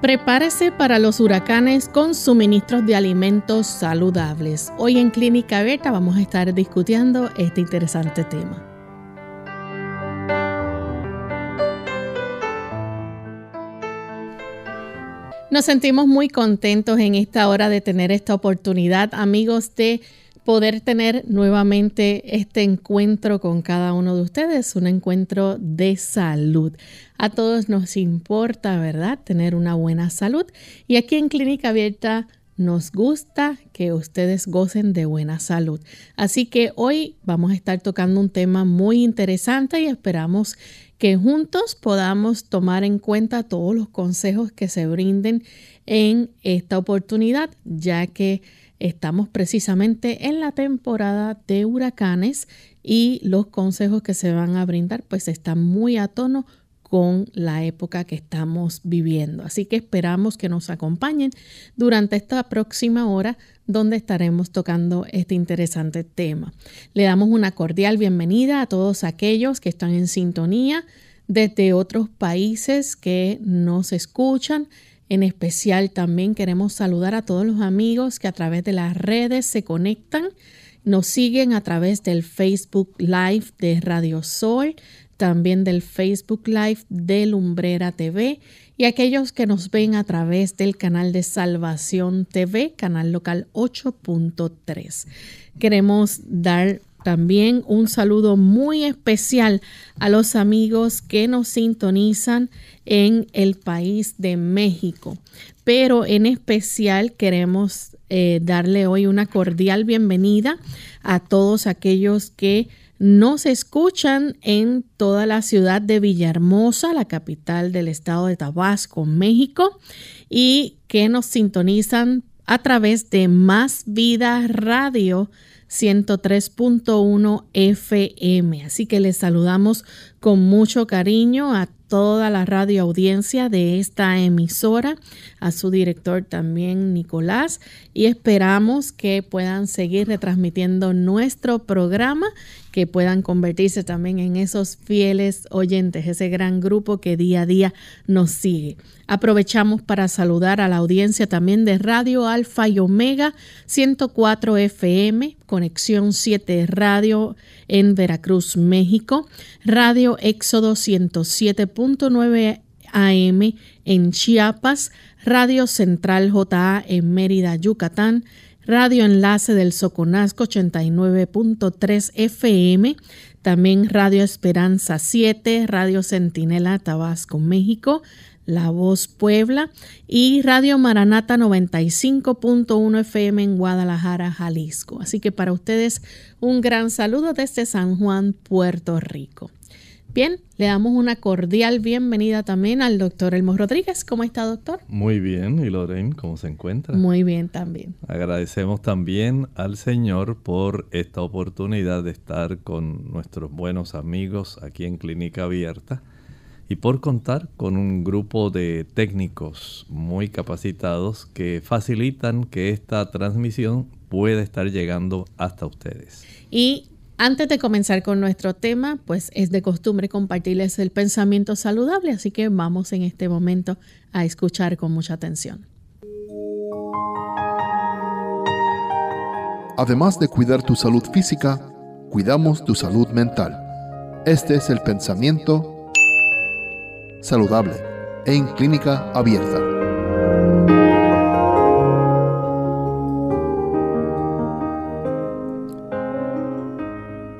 Prepárese para los huracanes con suministros de alimentos saludables. Hoy en Clínica Abierta vamos a estar discutiendo este interesante tema. Nos sentimos muy contentos en esta hora de tener esta oportunidad, amigos, de poder tener nuevamente este encuentro con cada uno de ustedes, un encuentro de salud. A todos nos importa, ¿verdad?, tener una buena salud. Y aquí en Clínica Abierta nos gusta que ustedes gocen de buena salud. Así que hoy vamos a estar tocando un tema muy interesante y esperamos que juntos podamos tomar en cuenta todos los consejos que se brinden en esta oportunidad, ya que Estamos precisamente en la temporada de huracanes y los consejos que se van a brindar pues están muy a tono con la época que estamos viviendo. Así que esperamos que nos acompañen durante esta próxima hora donde estaremos tocando este interesante tema. Le damos una cordial bienvenida a todos aquellos que están en sintonía desde otros países que nos escuchan en especial también queremos saludar a todos los amigos que a través de las redes se conectan, nos siguen a través del Facebook Live de Radio Sol, también del Facebook Live de Lumbrera TV y aquellos que nos ven a través del canal de Salvación TV, canal local 8.3. Queremos dar también un saludo muy especial a los amigos que nos sintonizan en el país de México. Pero en especial queremos eh, darle hoy una cordial bienvenida a todos aquellos que nos escuchan en toda la ciudad de Villahermosa, la capital del estado de Tabasco, México, y que nos sintonizan a través de Más Vida Radio 103.1 FM. Así que les saludamos con mucho cariño a toda la radio audiencia de esta emisora, a su director también Nicolás, y esperamos que puedan seguir retransmitiendo nuestro programa, que puedan convertirse también en esos fieles oyentes, ese gran grupo que día a día nos sigue. Aprovechamos para saludar a la audiencia también de Radio Alfa y Omega 104 FM, Conexión 7 Radio en Veracruz, México, Radio Éxodo 107.9 AM en Chiapas, Radio Central JA en Mérida, Yucatán, Radio Enlace del Soconasco 89.3 FM, también Radio Esperanza 7, Radio Centinela Tabasco, México, La Voz Puebla y Radio Maranata 95.1 FM en Guadalajara, Jalisco. Así que para ustedes un gran saludo desde San Juan, Puerto Rico. Bien, le damos una cordial bienvenida también al doctor Elmo Rodríguez. ¿Cómo está, doctor? Muy bien. ¿Y Lorraine, cómo se encuentra? Muy bien también. Agradecemos también al Señor por esta oportunidad de estar con nuestros buenos amigos aquí en Clínica Abierta y por contar con un grupo de técnicos muy capacitados que facilitan que esta transmisión pueda estar llegando hasta ustedes. Y antes de comenzar con nuestro tema, pues es de costumbre compartirles el pensamiento saludable, así que vamos en este momento a escuchar con mucha atención. Además de cuidar tu salud física, cuidamos tu salud mental. Este es el pensamiento saludable en clínica abierta.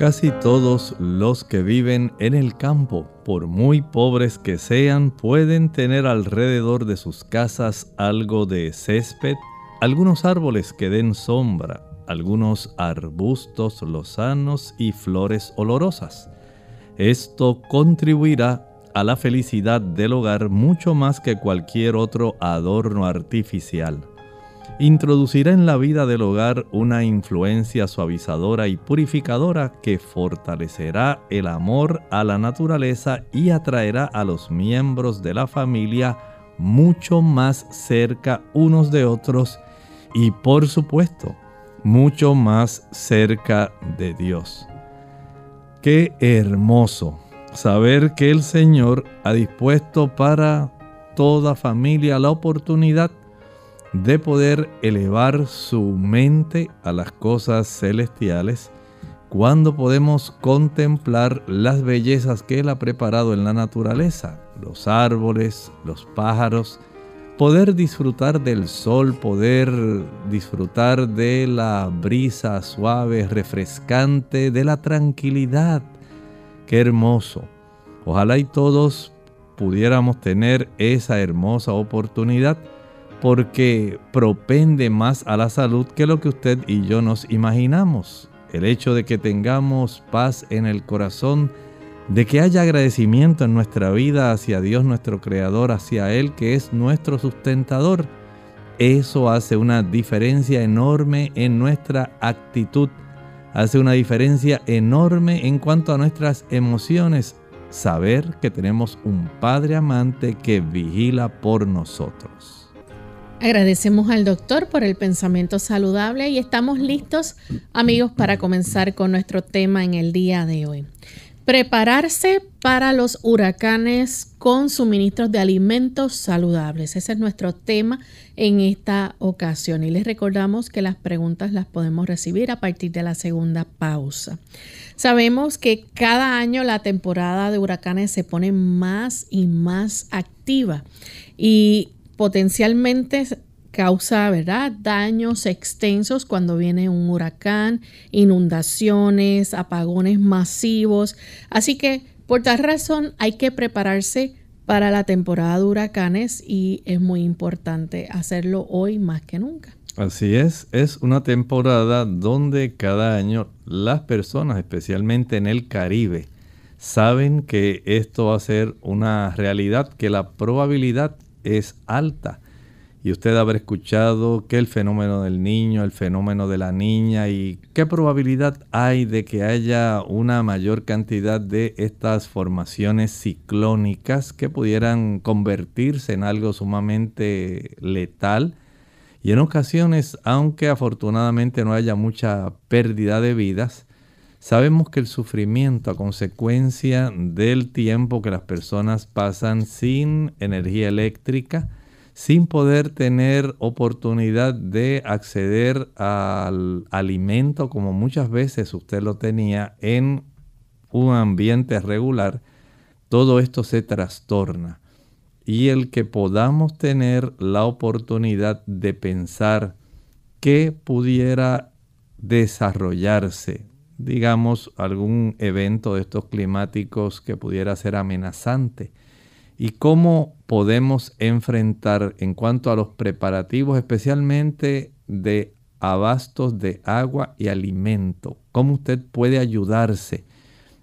Casi todos los que viven en el campo, por muy pobres que sean, pueden tener alrededor de sus casas algo de césped, algunos árboles que den sombra, algunos arbustos lozanos y flores olorosas. Esto contribuirá a la felicidad del hogar mucho más que cualquier otro adorno artificial. Introducirá en la vida del hogar una influencia suavizadora y purificadora que fortalecerá el amor a la naturaleza y atraerá a los miembros de la familia mucho más cerca unos de otros y por supuesto mucho más cerca de Dios. Qué hermoso saber que el Señor ha dispuesto para toda familia la oportunidad de poder elevar su mente a las cosas celestiales cuando podemos contemplar las bellezas que Él ha preparado en la naturaleza, los árboles, los pájaros, poder disfrutar del sol, poder disfrutar de la brisa suave, refrescante, de la tranquilidad. Qué hermoso. Ojalá y todos pudiéramos tener esa hermosa oportunidad porque propende más a la salud que lo que usted y yo nos imaginamos. El hecho de que tengamos paz en el corazón de que haya agradecimiento en nuestra vida hacia Dios nuestro Creador, hacia Él que es nuestro sustentador. Eso hace una diferencia enorme en nuestra actitud, hace una diferencia enorme en cuanto a nuestras emociones. Saber que tenemos un Padre amante que vigila por nosotros. Agradecemos al doctor por el pensamiento saludable y estamos listos amigos para comenzar con nuestro tema en el día de hoy. Prepararse para los huracanes con suministros de alimentos saludables. Ese es nuestro tema en esta ocasión. Y les recordamos que las preguntas las podemos recibir a partir de la segunda pausa. Sabemos que cada año la temporada de huracanes se pone más y más activa y potencialmente causa ¿verdad? daños extensos cuando viene un huracán, inundaciones, apagones masivos. Así que por tal razón hay que prepararse para la temporada de huracanes y es muy importante hacerlo hoy más que nunca. Así es, es una temporada donde cada año las personas, especialmente en el Caribe, saben que esto va a ser una realidad, que la probabilidad es alta y usted habrá escuchado que el fenómeno del niño, el fenómeno de la niña y qué probabilidad hay de que haya una mayor cantidad de estas formaciones ciclónicas que pudieran convertirse en algo sumamente letal. Y en ocasiones, aunque afortunadamente no haya mucha pérdida de vidas, sabemos que el sufrimiento a consecuencia del tiempo que las personas pasan sin energía eléctrica, sin poder tener oportunidad de acceder al alimento como muchas veces usted lo tenía en un ambiente regular, todo esto se trastorna. Y el que podamos tener la oportunidad de pensar que pudiera desarrollarse, digamos, algún evento de estos climáticos que pudiera ser amenazante, y cómo podemos enfrentar en cuanto a los preparativos, especialmente de abastos de agua y alimento, cómo usted puede ayudarse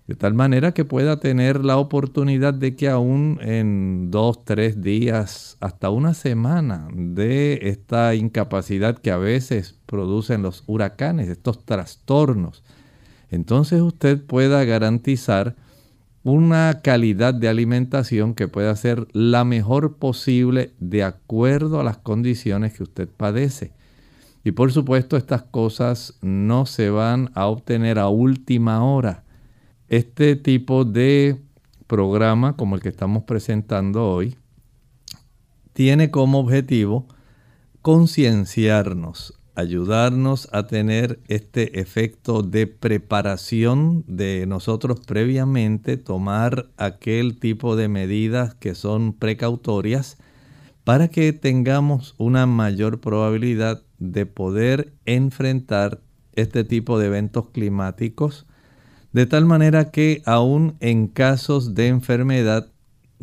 de tal manera que pueda tener la oportunidad de que aún en dos, tres días, hasta una semana de esta incapacidad que a veces producen los huracanes, estos trastornos, entonces usted pueda garantizar una calidad de alimentación que pueda ser la mejor posible de acuerdo a las condiciones que usted padece. Y por supuesto estas cosas no se van a obtener a última hora. Este tipo de programa como el que estamos presentando hoy tiene como objetivo concienciarnos ayudarnos a tener este efecto de preparación de nosotros previamente, tomar aquel tipo de medidas que son precautorias para que tengamos una mayor probabilidad de poder enfrentar este tipo de eventos climáticos, de tal manera que aún en casos de enfermedad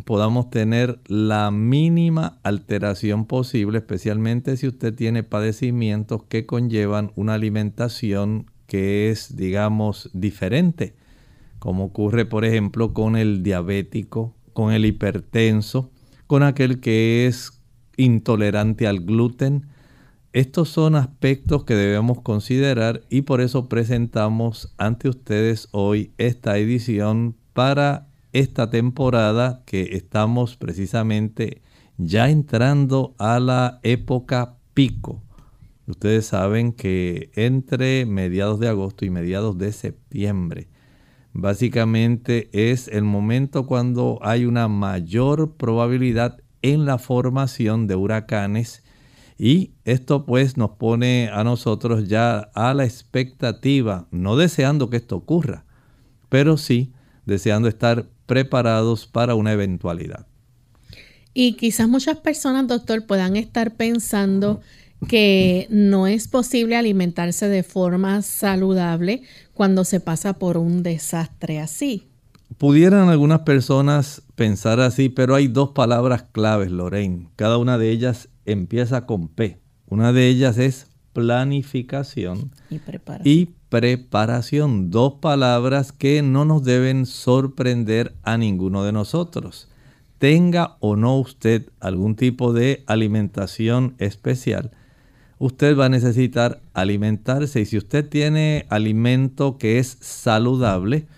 podamos tener la mínima alteración posible, especialmente si usted tiene padecimientos que conllevan una alimentación que es, digamos, diferente, como ocurre, por ejemplo, con el diabético, con el hipertenso, con aquel que es intolerante al gluten. Estos son aspectos que debemos considerar y por eso presentamos ante ustedes hoy esta edición para esta temporada que estamos precisamente ya entrando a la época pico. Ustedes saben que entre mediados de agosto y mediados de septiembre, básicamente es el momento cuando hay una mayor probabilidad en la formación de huracanes y esto pues nos pone a nosotros ya a la expectativa, no deseando que esto ocurra, pero sí deseando estar preparados para una eventualidad. Y quizás muchas personas, doctor, puedan estar pensando que no es posible alimentarse de forma saludable cuando se pasa por un desastre así. Pudieran algunas personas pensar así, pero hay dos palabras claves, Lorraine. Cada una de ellas empieza con P. Una de ellas es planificación y preparación. y preparación. Dos palabras que no nos deben sorprender a ninguno de nosotros. Tenga o no usted algún tipo de alimentación especial, usted va a necesitar alimentarse y si usted tiene alimento que es saludable,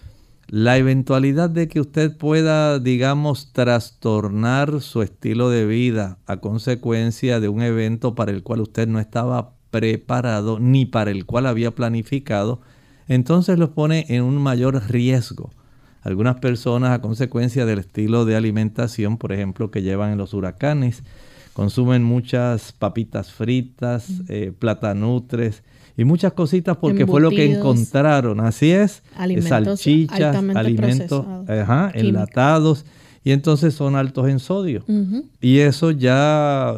la eventualidad de que usted pueda, digamos, trastornar su estilo de vida a consecuencia de un evento para el cual usted no estaba preparado ni para el cual había planificado, entonces los pone en un mayor riesgo. Algunas personas a consecuencia del estilo de alimentación, por ejemplo, que llevan en los huracanes, consumen muchas papitas fritas, eh, platanutres y muchas cositas porque fue lo que encontraron. Así es, salchichas, alimentos enlatados y entonces son altos en sodio. Y eso ya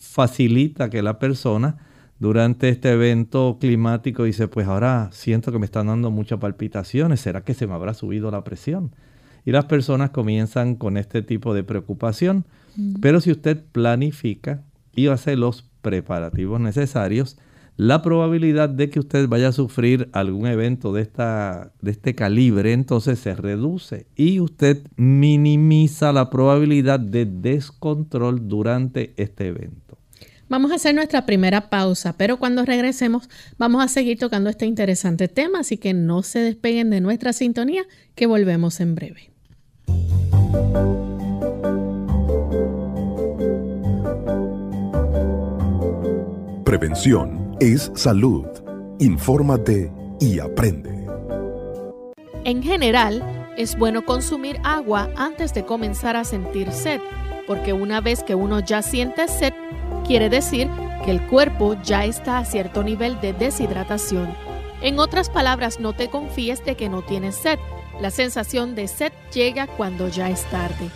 facilita que la persona durante este evento climático dice, pues ahora siento que me están dando muchas palpitaciones, ¿será que se me habrá subido la presión? Y las personas comienzan con este tipo de preocupación. Pero si usted planifica y hace los preparativos necesarios, la probabilidad de que usted vaya a sufrir algún evento de, esta, de este calibre entonces se reduce y usted minimiza la probabilidad de descontrol durante este evento. Vamos a hacer nuestra primera pausa, pero cuando regresemos vamos a seguir tocando este interesante tema, así que no se despeguen de nuestra sintonía, que volvemos en breve. Prevención es salud. Infórmate y aprende. En general, es bueno consumir agua antes de comenzar a sentir sed, porque una vez que uno ya siente sed, quiere decir que el cuerpo ya está a cierto nivel de deshidratación. En otras palabras, no te confíes de que no tienes sed. La sensación de sed llega cuando ya es tarde.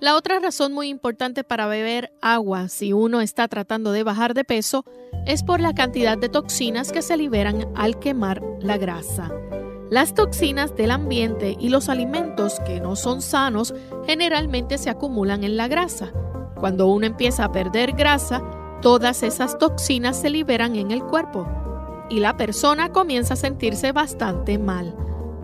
La otra razón muy importante para beber agua si uno está tratando de bajar de peso es por la cantidad de toxinas que se liberan al quemar la grasa. Las toxinas del ambiente y los alimentos que no son sanos generalmente se acumulan en la grasa. Cuando uno empieza a perder grasa, todas esas toxinas se liberan en el cuerpo y la persona comienza a sentirse bastante mal.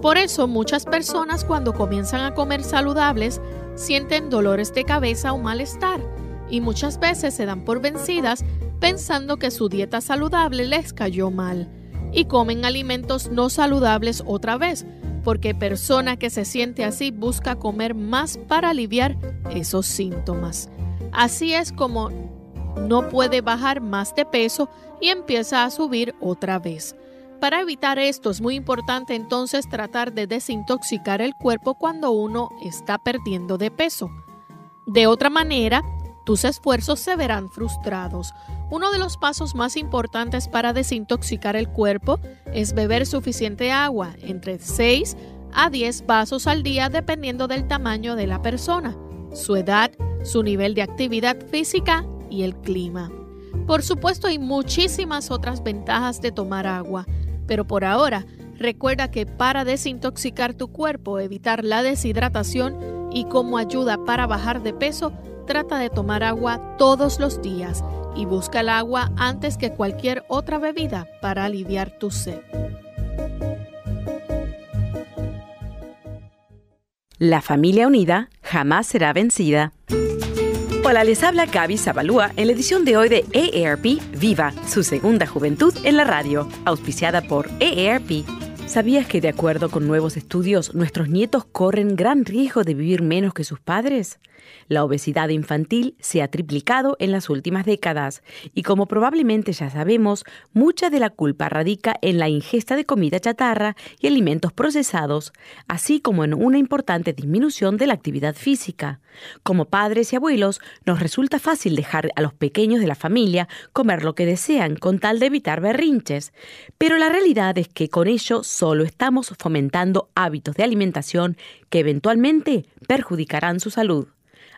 Por eso muchas personas cuando comienzan a comer saludables sienten dolores de cabeza o malestar y muchas veces se dan por vencidas pensando que su dieta saludable les cayó mal y comen alimentos no saludables otra vez, porque persona que se siente así busca comer más para aliviar esos síntomas. Así es como no puede bajar más de peso y empieza a subir otra vez. Para evitar esto es muy importante entonces tratar de desintoxicar el cuerpo cuando uno está perdiendo de peso. De otra manera, tus esfuerzos se verán frustrados. Uno de los pasos más importantes para desintoxicar el cuerpo es beber suficiente agua, entre 6 a 10 vasos al día dependiendo del tamaño de la persona, su edad, su nivel de actividad física y el clima. Por supuesto hay muchísimas otras ventajas de tomar agua. Pero por ahora, recuerda que para desintoxicar tu cuerpo, evitar la deshidratación, Y como ayuda para bajar de peso, trata de tomar agua todos los días y busca el agua antes que cualquier otra bebida para aliviar tu sed. La familia unida jamás será vencida. Hola, les habla Gaby Zabalúa en la edición de hoy de EARP Viva, su segunda juventud en la radio, auspiciada por EARP. ¿Sabías que de acuerdo con nuevos estudios, nuestros nietos corren gran riesgo de vivir menos que sus padres? La obesidad infantil se ha triplicado en las últimas décadas y como probablemente ya sabemos, mucha de la culpa radica en la ingesta de comida chatarra y alimentos procesados, así como en una importante disminución de la actividad física. Como padres y abuelos, nos resulta fácil dejar a los pequeños de la familia comer lo que desean con tal de evitar berrinches, pero la realidad es que con ello solo estamos fomentando hábitos de alimentación que eventualmente perjudicarán su salud.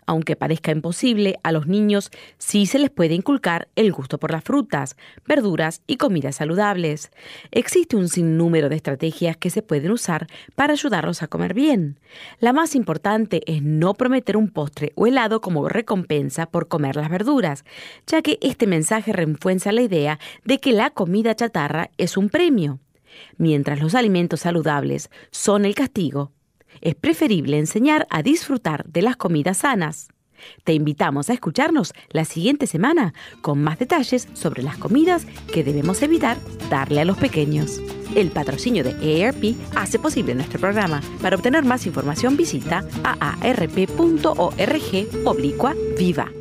Aunque parezca imposible, a los niños sí se les puede inculcar el gusto por las frutas, verduras y comidas saludables. Existe un sinnúmero de estrategias que se pueden usar para ayudarlos a comer bien. La más importante es no prometer un postre o helado como recompensa por comer las verduras, ya que este mensaje refuerza la idea de que la comida chatarra es un premio. Mientras los alimentos saludables son el castigo, es preferible enseñar a disfrutar de las comidas sanas. Te invitamos a escucharnos la siguiente semana con más detalles sobre las comidas que debemos evitar darle a los pequeños. El patrocinio de EARP hace posible nuestro programa. Para obtener más información visita aarp.org oblicua viva.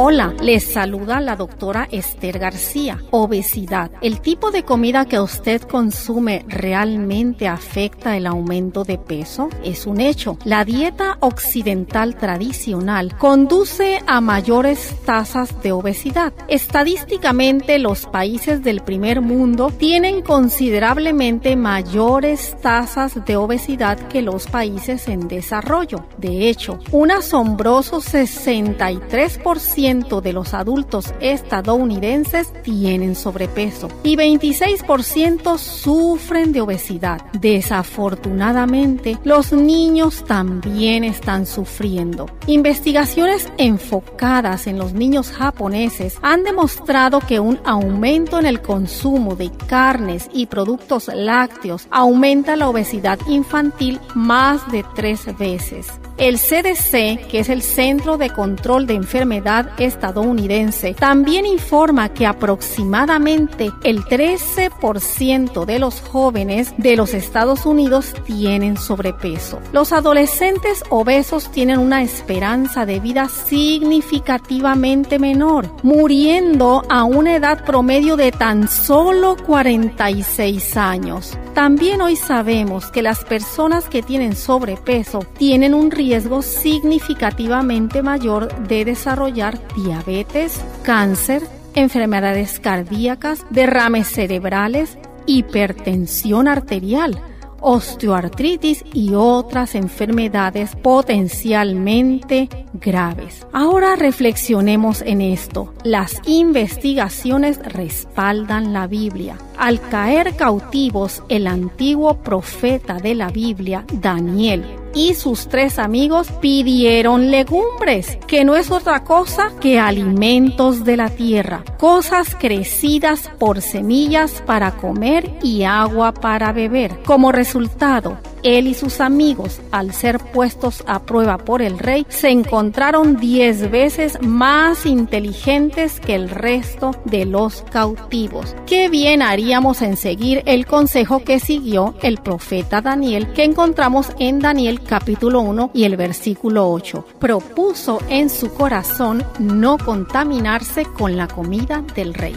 Hola, les saluda la doctora Esther García. Obesidad. ¿El tipo de comida que usted consume realmente afecta el aumento de peso? Es un hecho. La dieta occidental tradicional conduce a mayores tasas de obesidad. Estadísticamente, los países del primer mundo tienen considerablemente mayores tasas de obesidad que los países en desarrollo. De hecho, un asombroso 63% de los adultos estadounidenses tienen sobrepeso y 26% sufren de obesidad. Desafortunadamente, los niños también están sufriendo. Investigaciones enfocadas en los niños japoneses han demostrado que un aumento en el consumo de carnes y productos lácteos aumenta la obesidad infantil más de tres veces. El CDC, que es el Centro de Control de Enfermedad estadounidense, también informa que aproximadamente el 13% de los jóvenes de los Estados Unidos tienen sobrepeso. Los adolescentes obesos tienen una esperanza de vida significativamente menor, muriendo a una edad promedio de tan solo 46 años. También hoy sabemos que las personas que tienen sobrepeso tienen un riesgo riesgo significativamente mayor de desarrollar diabetes, cáncer, enfermedades cardíacas, derrames cerebrales, hipertensión arterial, osteoartritis y otras enfermedades potencialmente graves. Ahora reflexionemos en esto. Las investigaciones respaldan la Biblia. Al caer cautivos el antiguo profeta de la Biblia, Daniel, y sus tres amigos pidieron legumbres, que no es otra cosa que alimentos de la tierra, cosas crecidas por semillas para comer y agua para beber. Como resultado, él y sus amigos, al ser puestos a prueba por el rey, se encontraron diez veces más inteligentes que el resto de los cautivos. Qué bien haríamos en seguir el consejo que siguió el profeta Daniel, que encontramos en Daniel capítulo 1 y el versículo 8. Propuso en su corazón no contaminarse con la comida del rey.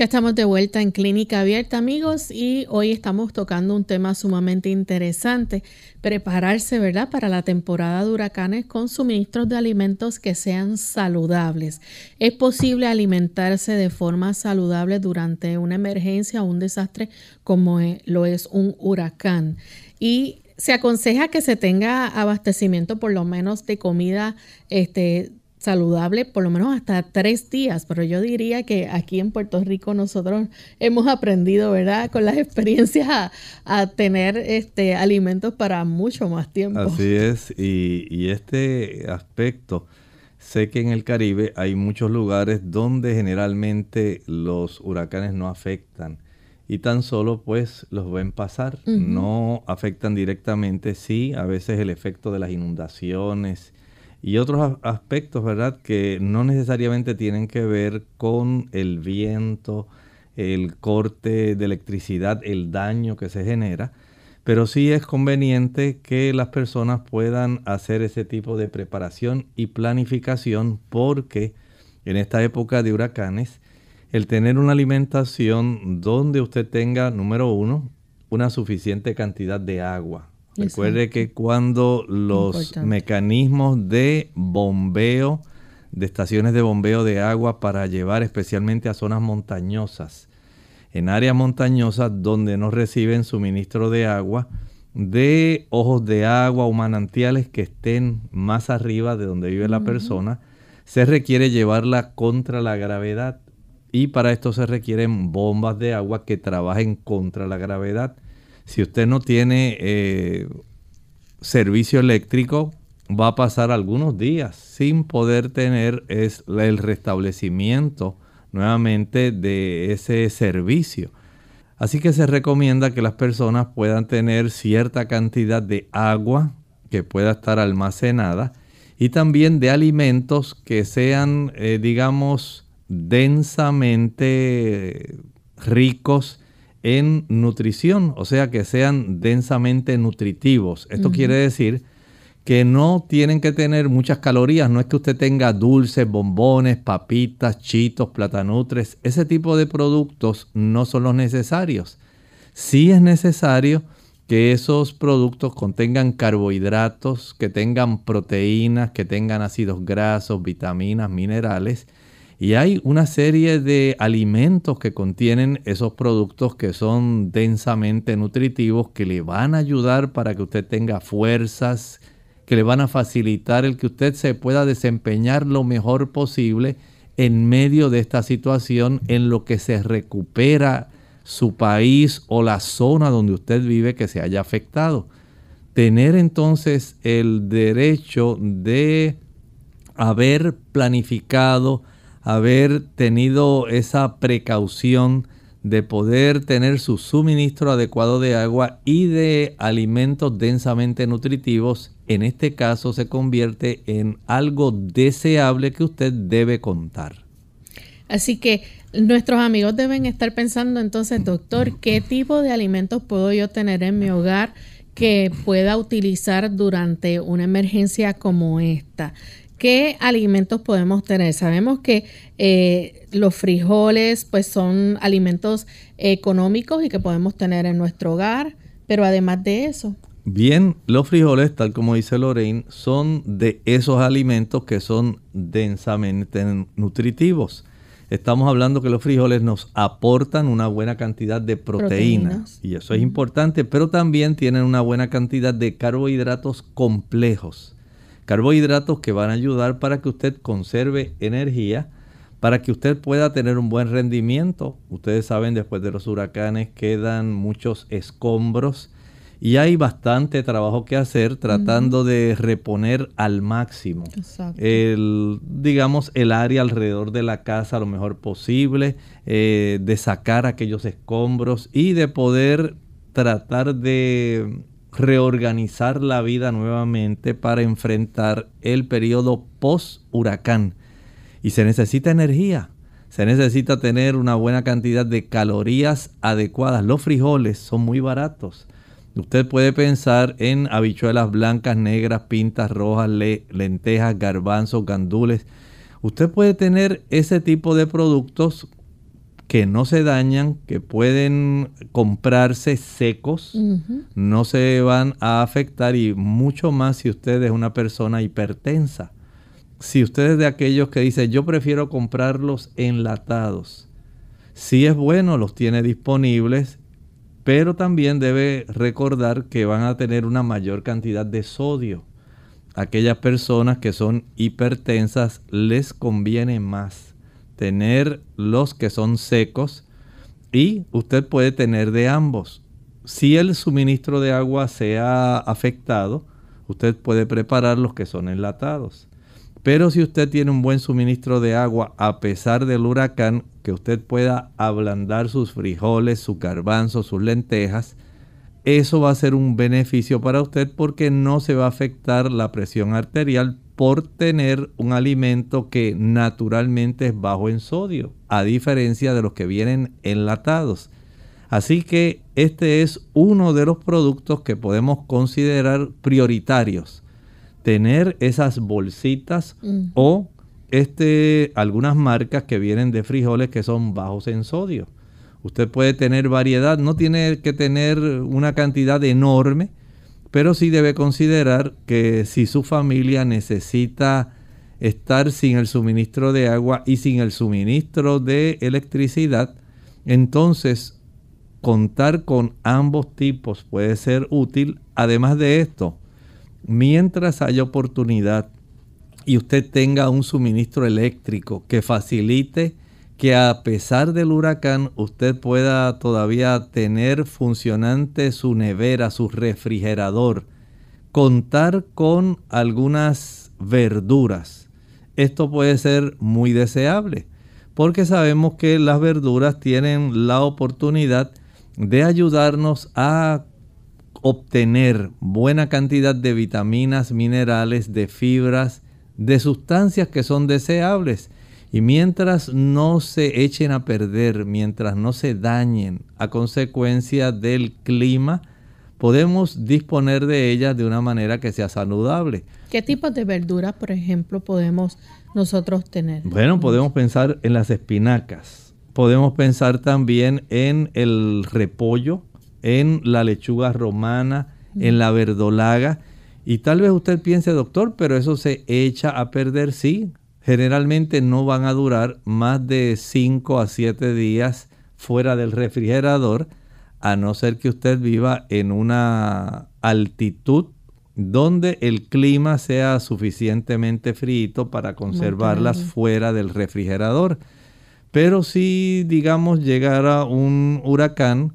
Ya estamos de vuelta en Clínica Abierta, amigos, y hoy estamos tocando un tema sumamente interesante, prepararse, ¿verdad?, para la temporada de huracanes con suministros de alimentos que sean saludables. Es posible alimentarse de forma saludable durante una emergencia o un desastre como lo es un huracán. Y se aconseja que se tenga abastecimiento por lo menos de comida este, saludable por lo menos hasta tres días, pero yo diría que aquí en Puerto Rico nosotros hemos aprendido, ¿verdad? Con las experiencias a, tener este alimentos para mucho más tiempo. Así es, y, y, este aspecto, sé que en el Caribe hay muchos lugares donde generalmente los huracanes no afectan y tan solo pues los ven pasar, no afectan directamente, sí, a veces el efecto de las inundaciones, y otros aspectos, ¿verdad? Que no necesariamente tienen que ver con el viento, el corte de electricidad, el daño que se genera, pero sí es conveniente que las personas puedan hacer ese tipo de preparación y planificación porque en esta época de huracanes, el tener una alimentación donde usted tenga, número uno, una suficiente cantidad de agua, Recuerde que cuando los mecanismos de bombeo, de estaciones de bombeo de agua para llevar especialmente a zonas montañosas, en áreas montañosas donde no reciben suministro de agua, de ojos de agua o manantiales que estén más arriba de donde vive la persona, se requiere llevarla contra la gravedad y para esto se requieren bombas de agua que trabajen contra la gravedad. Si usted no tiene eh, servicio eléctrico, va a pasar algunos días sin poder tener el restablecimiento nuevamente de ese servicio. Así que se recomienda que las personas puedan tener cierta cantidad de agua que pueda estar almacenada y también de alimentos que sean, eh, digamos, densamente ricos en nutrición, o sea que sean densamente nutritivos. Esto quiere decir que no tienen que tener muchas calorías, no es que usted tenga dulces, bombones, papitas, chitos, platanutres, ese tipo de productos no son los necesarios. Sí es necesario que esos productos contengan carbohidratos, que tengan proteínas, que tengan ácidos grasos, vitaminas, minerales, y hay una serie de alimentos que contienen esos productos que son densamente nutritivos, que le van a ayudar para que usted tenga fuerzas, que le van a facilitar el que usted se pueda desempeñar lo mejor posible en medio de esta situación en lo que se recupera su país o la zona donde usted vive que se haya afectado. Tener entonces el derecho de haber planificado, haber tenido esa precaución de poder tener su suministro adecuado de agua y de alimentos densamente nutritivos, en este caso se convierte en algo deseable que usted debe contar. Así que nuestros amigos deben estar pensando entonces, doctor, ¿qué tipo de alimentos puedo yo tener en mi hogar que pueda utilizar durante una emergencia como esta? ¿Qué alimentos podemos tener? Sabemos que eh, los frijoles pues son alimentos económicos y que podemos tener en nuestro hogar, pero además de eso. Bien, los frijoles, tal como dice Lorraine, son de esos alimentos que son densamente nutritivos. Estamos hablando que los frijoles nos aportan una buena cantidad de proteínas, y eso es importante, pero también tienen una buena cantidad de carbohidratos complejos carbohidratos que van a ayudar para que usted conserve energía, para que usted pueda tener un buen rendimiento. Ustedes saben, después de los huracanes quedan muchos escombros y hay bastante trabajo que hacer tratando de reponer al máximo el, digamos, el área alrededor de la casa lo mejor posible, eh, de sacar aquellos escombros y de poder tratar de reorganizar la vida nuevamente para enfrentar el periodo post-huracán. Y se necesita energía, se necesita tener una buena cantidad de calorías adecuadas. Los frijoles son muy baratos. Usted puede pensar en habichuelas blancas, negras, pintas rojas, lentejas, garbanzos, gandules. Usted puede tener ese tipo de productos que no se dañan, que pueden comprarse secos, no se van a afectar y mucho más si usted es una persona hipertensa. Si usted es de aquellos que dice yo prefiero comprarlos enlatados, si es bueno, los tiene disponibles, pero también debe recordar que van a tener una mayor cantidad de sodio. Aquellas personas que son hipertensas les conviene más tener los que son secos y usted puede tener de ambos. Si el suministro de agua se ha afectado, usted puede preparar los que son enlatados. Pero si usted tiene un buen suministro de agua a pesar del huracán, que usted pueda ablandar sus frijoles, su garbanzo, sus lentejas, eso va a ser un beneficio para usted porque no se va a afectar la presión arterial por tener un alimento que naturalmente es bajo en sodio, a diferencia de los que vienen enlatados. Así que este es uno de los productos que podemos considerar prioritarios tener esas bolsitas o este, algunas marcas que vienen de frijoles que son bajos en sodio. Usted puede tener variedad, no tiene que tener una cantidad enorme, pero sí debe considerar que si su familia necesita estar sin el suministro de agua y sin el suministro de electricidad, entonces contar con ambos tipos puede ser útil. Además de esto, mientras haya oportunidad y usted tenga un suministro eléctrico que facilite que a pesar del huracán usted pueda todavía tener funcionante su nevera, su refrigerador, contar con algunas verduras. Esto puede ser muy deseable porque sabemos que las verduras tienen la oportunidad de ayudarnos a obtener buena cantidad de vitaminas, minerales, de fibras, de sustancias que son deseables. Y mientras no se echen a perder, mientras no se dañen a consecuencia del clima, podemos disponer de ellas de una manera que sea saludable. ¿Qué tipos de verduras, por ejemplo, podemos nosotros tener? Bueno, podemos pensar en las espinacas. Podemos pensar también en el repollo, en la lechuga romana, en la verdolaga. Y tal vez usted piense, doctor, pero eso se echa a perder, sí. Generalmente no van a durar más de 5 a 7 días fuera del refrigerador, a no ser que usted viva en una altitud donde el clima sea suficientemente frío para conservarlas fuera del refrigerador. Pero si, digamos, llegara un huracán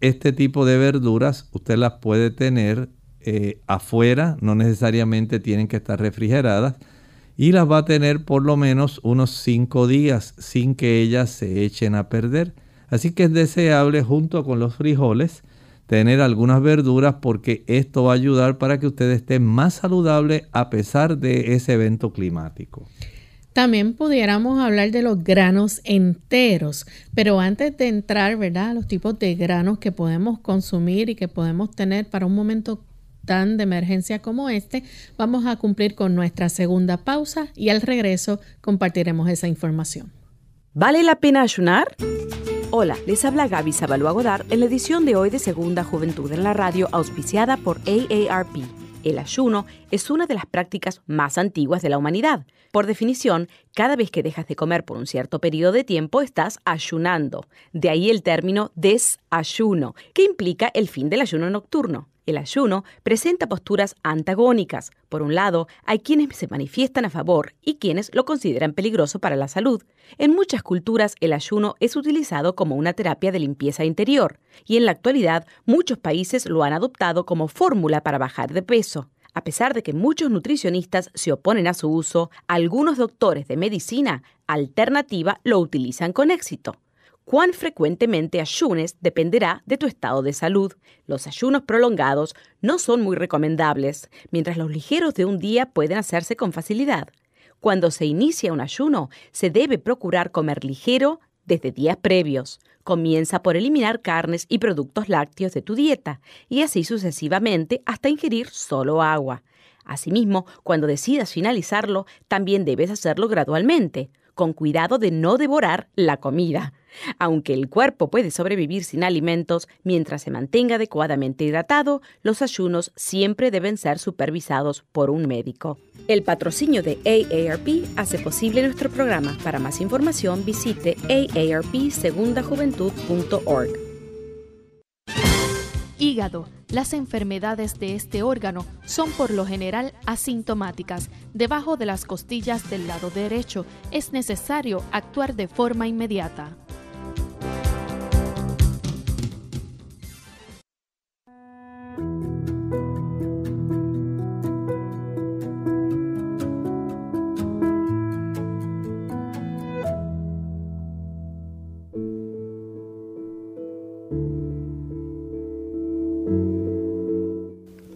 este tipo de verduras usted las puede tener eh, afuera, no necesariamente tienen que estar refrigeradas, y las va a tener por lo menos unos 5 días sin que ellas se echen a perder. Así que es deseable junto con los frijoles tener algunas verduras porque esto va a ayudar para que usted esté más saludable a pesar de ese evento climático. También pudiéramos hablar de los granos enteros, pero antes de entrar, ¿verdad?, los tipos de granos que podemos consumir y que podemos tener para un momento tan de emergencia como este, vamos a cumplir con nuestra segunda pausa y al regreso compartiremos esa información. ¿Vale la pena ayunar? Hola, les habla Gaby Zabalúa Godard en la edición de hoy de Segunda Juventud en la Radio, auspiciada por AARP. El ayuno es una de las prácticas más antiguas de la humanidad. Por definición, cada vez que dejas de comer por un cierto periodo de tiempo estás ayunando. De ahí el término desayuno, que implica el fin del ayuno nocturno. El ayuno presenta posturas antagónicas. Por un lado, hay quienes se manifiestan a favor y quienes lo consideran peligroso para la salud. En muchas culturas, el ayuno es utilizado como una terapia de limpieza interior, y en la actualidad muchos países lo han adoptado como fórmula para bajar de peso. A pesar de que muchos nutricionistas se oponen a su uso, algunos doctores de medicina alternativa lo utilizan con éxito cuán frecuentemente ayunes dependerá de tu estado de salud. Los ayunos prolongados no son muy recomendables, mientras los ligeros de un día pueden hacerse con facilidad. Cuando se inicia un ayuno, se debe procurar comer ligero desde días previos. Comienza por eliminar carnes y productos lácteos de tu dieta y así sucesivamente hasta ingerir solo agua. Asimismo, cuando decidas finalizarlo, también debes hacerlo gradualmente, con cuidado de no devorar la comida. Aunque el cuerpo puede sobrevivir sin alimentos mientras se mantenga adecuadamente hidratado, los ayunos siempre deben ser supervisados por un médico. El patrocinio de AARP hace posible nuestro programa. Para más información visite aarpsegundajuventud.org. Hígado. Las enfermedades de este órgano son por lo general asintomáticas. Debajo de las costillas del lado derecho es necesario actuar de forma inmediata.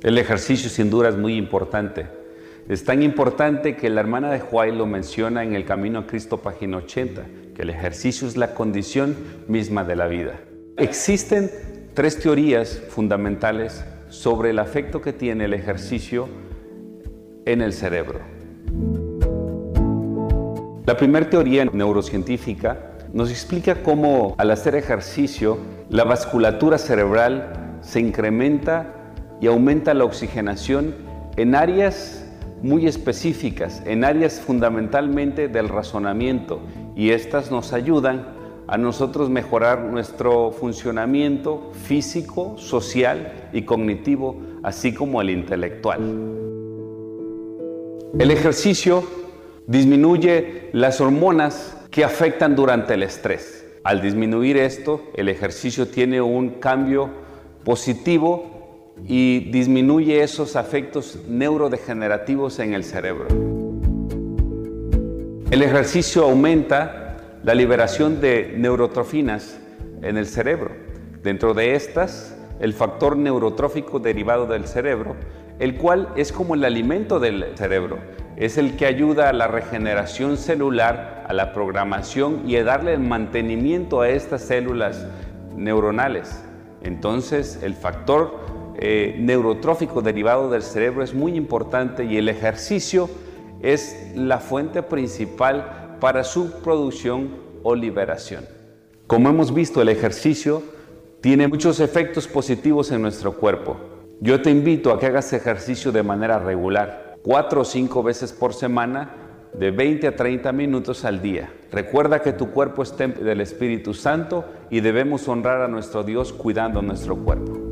El ejercicio sin duda es muy importante. Es tan importante que la hermana de Juárez lo menciona en el Camino a Cristo, página 80, que el ejercicio es la condición misma de la vida. Existen tres teorías fundamentales sobre el afecto que tiene el ejercicio en el cerebro. La primera teoría neurocientífica nos explica cómo al hacer ejercicio la vasculatura cerebral se incrementa y aumenta la oxigenación en áreas muy específicas, en áreas fundamentalmente del razonamiento y estas nos ayudan a nosotros mejorar nuestro funcionamiento físico, social y cognitivo, así como el intelectual. El ejercicio disminuye las hormonas que afectan durante el estrés. Al disminuir esto, el ejercicio tiene un cambio positivo y disminuye esos afectos neurodegenerativos en el cerebro. El ejercicio aumenta la liberación de neurotrofinas en el cerebro. Dentro de estas, el factor neurotrófico derivado del cerebro, el cual es como el alimento del cerebro, es el que ayuda a la regeneración celular, a la programación y a darle el mantenimiento a estas células neuronales. Entonces, el factor eh, neurotrófico derivado del cerebro es muy importante y el ejercicio es la fuente principal para su producción o liberación. Como hemos visto, el ejercicio tiene muchos efectos positivos en nuestro cuerpo. Yo te invito a que hagas ejercicio de manera regular, cuatro o cinco veces por semana, de 20 a 30 minutos al día. Recuerda que tu cuerpo es templo del Espíritu Santo y debemos honrar a nuestro Dios cuidando nuestro cuerpo.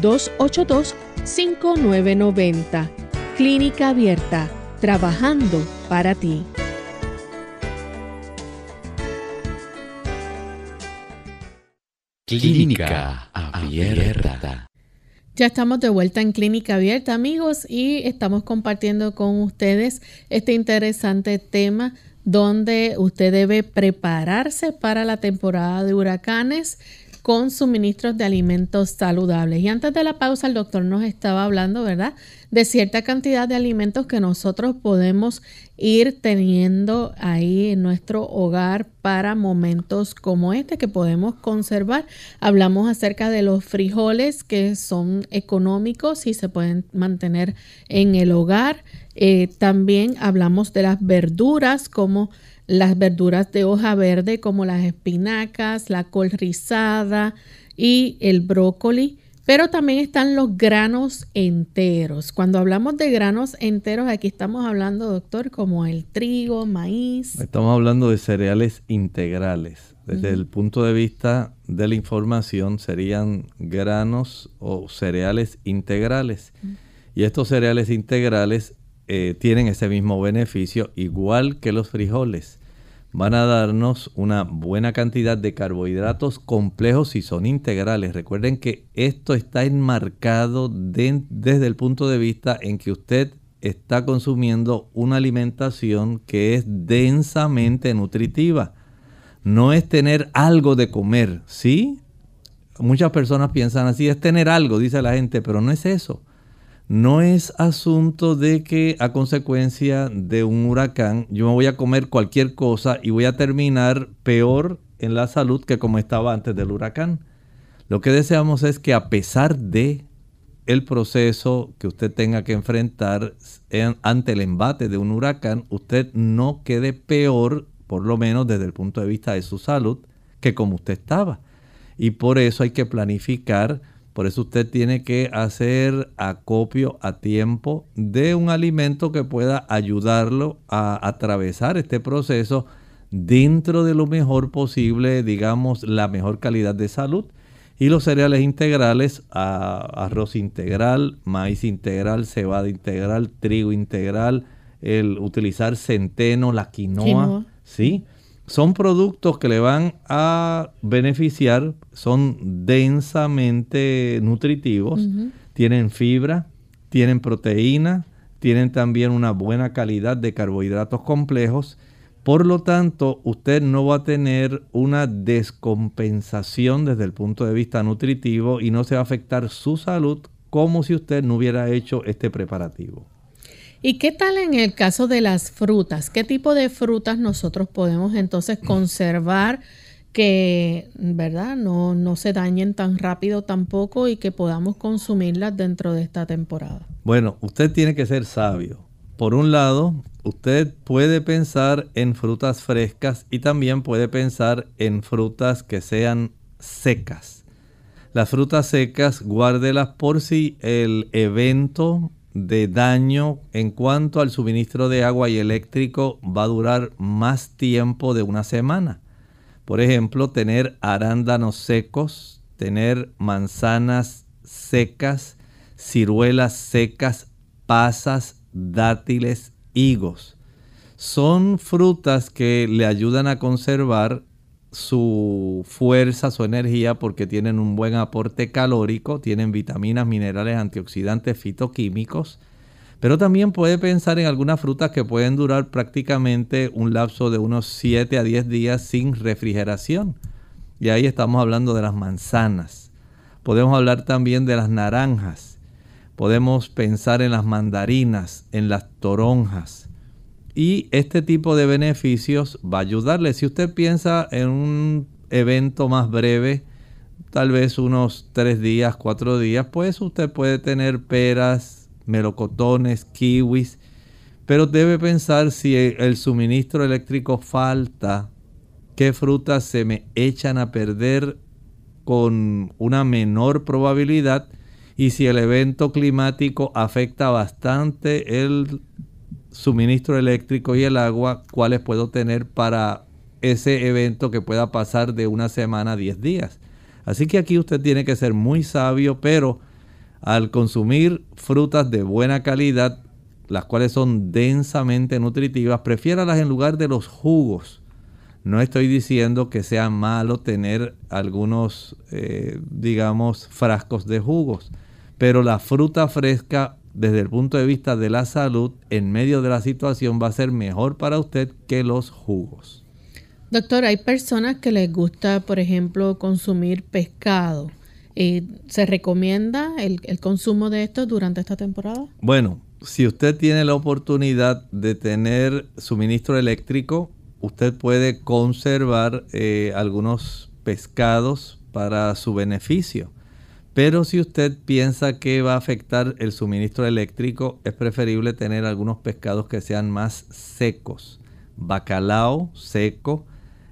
282-5990. Clínica Abierta, trabajando para ti. Clínica Abierta. Ya estamos de vuelta en Clínica Abierta, amigos, y estamos compartiendo con ustedes este interesante tema donde usted debe prepararse para la temporada de huracanes con suministros de alimentos saludables. Y antes de la pausa, el doctor nos estaba hablando, ¿verdad?, de cierta cantidad de alimentos que nosotros podemos ir teniendo ahí en nuestro hogar para momentos como este que podemos conservar. Hablamos acerca de los frijoles que son económicos y se pueden mantener en el hogar. Eh, también hablamos de las verduras como las verduras de hoja verde como las espinacas, la col rizada y el brócoli. Pero también están los granos enteros. Cuando hablamos de granos enteros, aquí estamos hablando, doctor, como el trigo, maíz. Estamos hablando de cereales integrales. Desde el punto de vista de la información, serían granos o cereales integrales. Y estos cereales integrales eh, tienen ese mismo beneficio, igual que los frijoles. Van a darnos una buena cantidad de carbohidratos complejos y son integrales. Recuerden que esto está enmarcado desde el punto de vista en que usted está consumiendo una alimentación que es densamente nutritiva. No es tener algo de comer, ¿sí? muchas personas piensan así, es tener algo, dice la gente, pero no es eso. No es asunto de que a consecuencia de un huracán yo me voy a comer cualquier cosa y voy a terminar peor en la salud que como estaba antes del huracán. Lo que deseamos es que a pesar de el proceso que usted tenga que enfrentar ante el embate de un huracán, usted no quede peor, por lo menos desde el punto de vista de su salud, que como usted estaba. Y por eso hay que planificar, por eso usted tiene que hacer acopio a tiempo de un alimento que pueda ayudarlo a atravesar este proceso dentro de lo mejor posible, digamos, la mejor calidad de salud. Y los cereales integrales, arroz integral, maíz integral, cebada integral, trigo integral, el utilizar centeno, la quinoa, ¿sí? Son productos que le van a beneficiar, son densamente nutritivos, tienen fibra, tienen proteína, tienen también una buena calidad de carbohidratos complejos por lo tanto, usted no va a tener una descompensación desde el punto de vista nutritivo y no se va a afectar su salud como si usted no hubiera hecho este preparativo. ¿Y qué tal en el caso de las frutas? ¿Qué tipo de frutas nosotros podemos entonces conservar que, verdad, no, no se dañen tan rápido tampoco y que podamos consumirlas dentro de esta temporada? Bueno, usted tiene que ser sabio. Por un lado, usted puede pensar en frutas frescas y también puede pensar en frutas que sean secas. Las frutas secas, guárdelas por si el evento de daño en cuanto al suministro de agua y eléctrico va a durar más tiempo de una semana. Por ejemplo, tener arándanos secos, tener manzanas secas, ciruelas secas, pasas, dátiles, higos. Son frutas que le ayudan a conservar su fuerza, su energía, porque tienen un buen aporte calórico, tienen vitaminas, minerales, antioxidantes, fitoquímicos. Pero también puede pensar en algunas frutas que pueden durar prácticamente un lapso de unos 7 a 10 días sin refrigeración. Y ahí estamos hablando de las manzanas. Podemos hablar también de las naranjas. Podemos pensar en las mandarinas, en las toronjas. Y este tipo de beneficios va a ayudarle. Si usted piensa en un evento más breve, tal vez unos tres días, cuatro días, pues usted puede tener peras, melocotones, kiwis. Pero debe pensar si el suministro eléctrico falta, qué frutas se me echan a perder con una menor probabilidad y si el evento climático afecta bastante el suministro eléctrico y el agua, cuáles puedo tener para ese evento que pueda pasar de una semana a 10 días. Así que aquí usted tiene que ser muy sabio, pero al consumir frutas de buena calidad, las cuales son densamente nutritivas, prefiéralas en lugar de los jugos. No estoy diciendo que sea malo tener algunos, eh, digamos, frascos de jugos pero la fruta fresca desde el punto de vista de la salud en medio de la situación va a ser mejor para usted que los jugos. Doctor, hay personas que les gusta, por ejemplo, consumir pescado. Eh, ¿Se recomienda el, consumo de esto durante esta temporada? Bueno, si usted tiene la oportunidad de tener suministro eléctrico, usted puede conservar eh, algunos pescados para su beneficio. Pero si usted piensa que va a afectar el suministro eléctrico, es preferible tener algunos pescados que sean más secos. Bacalao seco.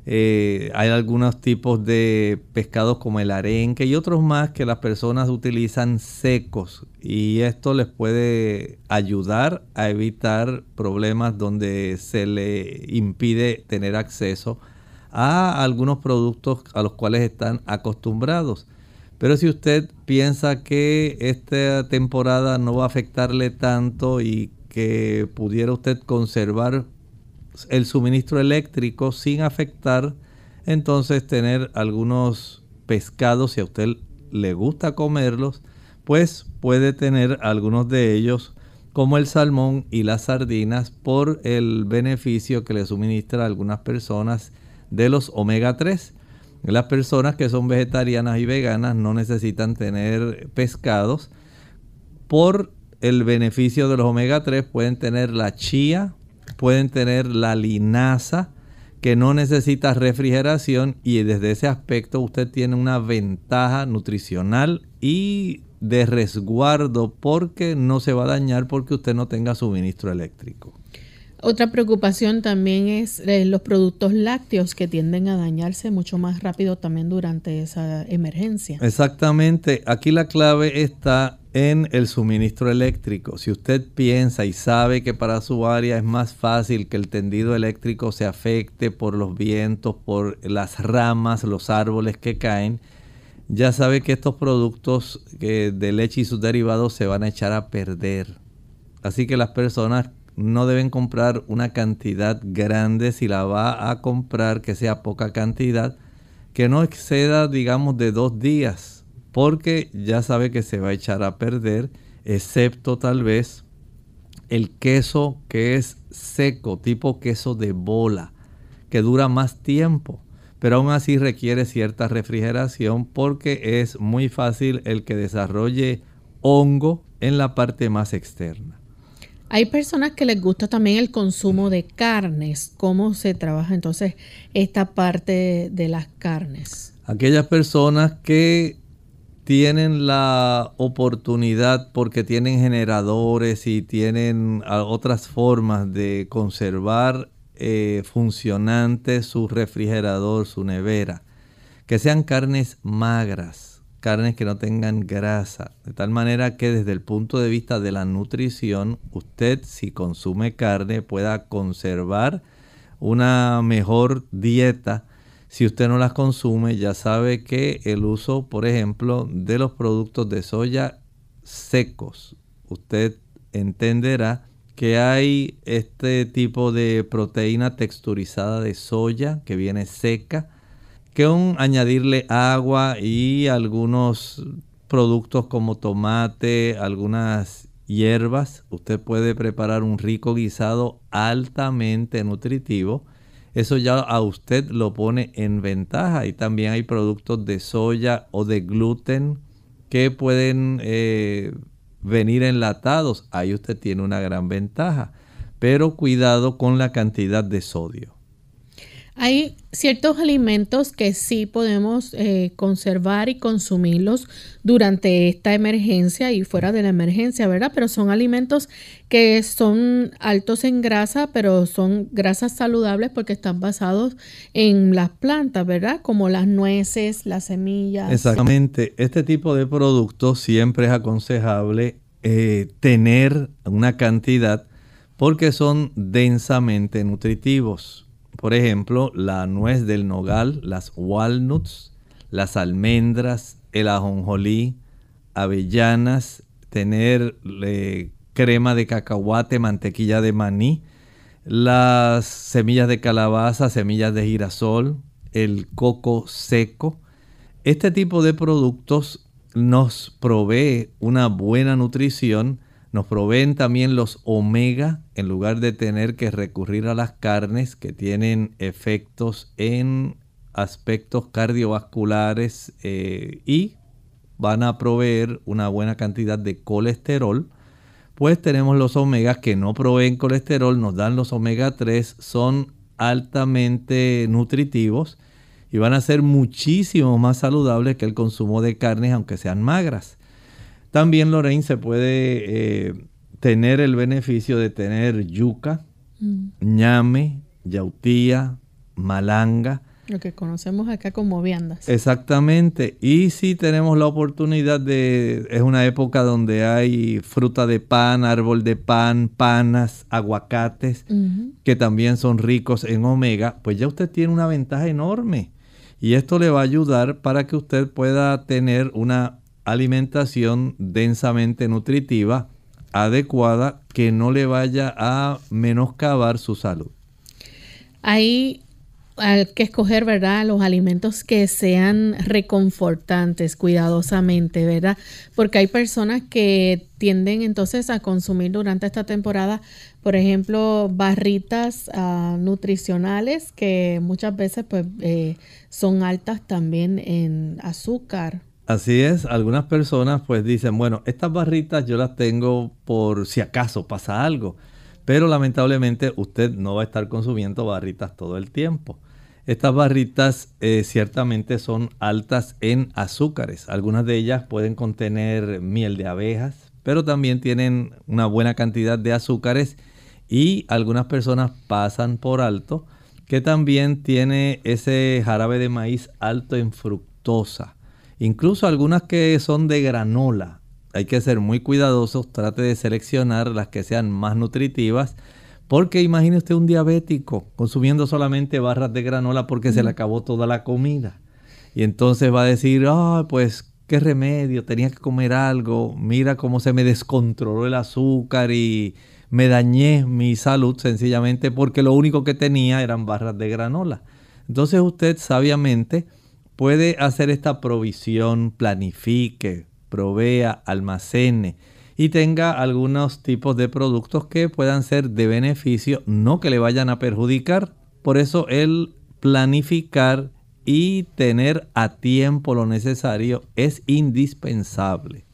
Eh, hay algunos tipos de pescados como el arenque y otros más que las personas utilizan secos. Y esto les puede ayudar a evitar problemas donde se le impide tener acceso a algunos productos a los cuales están acostumbrados. Pero si usted piensa que esta temporada no va a afectarle tanto y que pudiera usted conservar el suministro eléctrico sin afectar, entonces tener algunos pescados, si a usted le gusta comerlos, pues puede tener algunos de ellos como el salmón y las sardinas por el beneficio que le suministra a algunas personas de los omega 3. Las personas que son vegetarianas y veganas no necesitan tener pescados. Por el beneficio de los omega 3 pueden tener la chía, pueden tener la linaza, que no necesita refrigeración y desde ese aspecto usted tiene una ventaja nutricional y de resguardo porque no se va a dañar porque usted no tenga suministro eléctrico. Otra preocupación también es eh, los productos lácteos que tienden a dañarse mucho más rápido también durante esa emergencia. Exactamente, aquí la clave está en el suministro eléctrico. Si usted piensa y sabe que para su área es más fácil que el tendido eléctrico se afecte por los vientos, por las ramas, los árboles que caen, ya sabe que estos productos de leche y sus derivados se van a echar a perder. Así que las personas no deben comprar una cantidad grande si la va a comprar que sea poca cantidad que no exceda digamos de dos días porque ya sabe que se va a echar a perder excepto tal vez el queso que es seco tipo queso de bola que dura más tiempo pero aún así requiere cierta refrigeración porque es muy fácil el que desarrolle hongo en la parte más externa. Hay personas que les gusta también el consumo de carnes. ¿Cómo se trabaja entonces esta parte de las carnes? Aquellas personas que tienen la oportunidad porque tienen generadores y tienen otras formas de conservar eh, funcionante su refrigerador, su nevera, que sean carnes magras carnes que no tengan grasa, de tal manera que desde el punto de vista de la nutrición, usted si consume carne pueda conservar una mejor dieta. Si usted no las consume, ya sabe que el uso, por ejemplo, de los productos de soya secos, usted entenderá que hay este tipo de proteína texturizada de soya que viene seca, que un añadirle agua y algunos productos como tomate, algunas hierbas, usted puede preparar un rico guisado altamente nutritivo. Eso ya a usted lo pone en ventaja. Y también hay productos de soya o de gluten que pueden eh, venir enlatados. Ahí usted tiene una gran ventaja. Pero cuidado con la cantidad de sodio. Hay ciertos alimentos que sí podemos eh, conservar y consumirlos durante esta emergencia y fuera de la emergencia, ¿verdad? Pero son alimentos que son altos en grasa, pero son grasas saludables porque están basados en las plantas, ¿verdad? Como las nueces, las semillas. Exactamente. Este tipo de productos siempre es aconsejable eh, tener una cantidad porque son densamente nutritivos por ejemplo, la nuez del nogal, las walnuts, las almendras, el ajonjolí, avellanas, tener crema de cacahuate, mantequilla de maní, las semillas de calabaza, semillas de girasol, el coco seco. Este tipo de productos nos provee una buena nutrición nos proveen también los omega en lugar de tener que recurrir a las carnes que tienen efectos en aspectos cardiovasculares eh, y van a proveer una buena cantidad de colesterol. Pues tenemos los omegas que no proveen colesterol, nos dan los omega 3, son altamente nutritivos y van a ser muchísimo más saludables que el consumo de carnes aunque sean magras. También Lorraine se puede eh, tener el beneficio de tener yuca, mm. ñame, yautía, malanga. Lo que conocemos acá como viandas. Exactamente. Y si tenemos la oportunidad de, es una época donde hay fruta de pan, árbol de pan, panas, aguacates, que también son ricos en omega, pues ya usted tiene una ventaja enorme. Y esto le va a ayudar para que usted pueda tener una alimentación densamente nutritiva, adecuada, que no le vaya a menoscabar su salud. Hay que escoger, ¿verdad? Los alimentos que sean reconfortantes cuidadosamente, ¿verdad? Porque hay personas que tienden entonces a consumir durante esta temporada, por ejemplo, barritas uh, nutricionales que muchas veces pues eh, son altas también en azúcar. Así es, algunas personas pues dicen, bueno, estas barritas yo las tengo por si acaso pasa algo. Pero lamentablemente usted no va a estar consumiendo barritas todo el tiempo. Estas barritas eh, ciertamente son altas en azúcares. Algunas de ellas pueden contener miel de abejas, pero también tienen una buena cantidad de azúcares y algunas personas pasan por alto que también tiene ese jarabe de maíz alto en fructosa. Incluso algunas que son de granola hay que ser muy cuidadosos, trate de seleccionar las que sean más nutritivas, porque imagine usted un diabético consumiendo solamente barras de granola porque se le acabó toda la comida. Y entonces va a decir, ah, pues qué remedio, tenía que comer algo, mira cómo se me descontroló el azúcar y me dañé mi salud sencillamente porque lo único que tenía eran barras de granola. Entonces usted sabiamente puede hacer esta provisión, planifique, provea, almacene y tenga algunos tipos de productos que puedan ser de beneficio, no que le vayan a perjudicar. Por eso el planificar y tener a tiempo lo necesario es indispensable.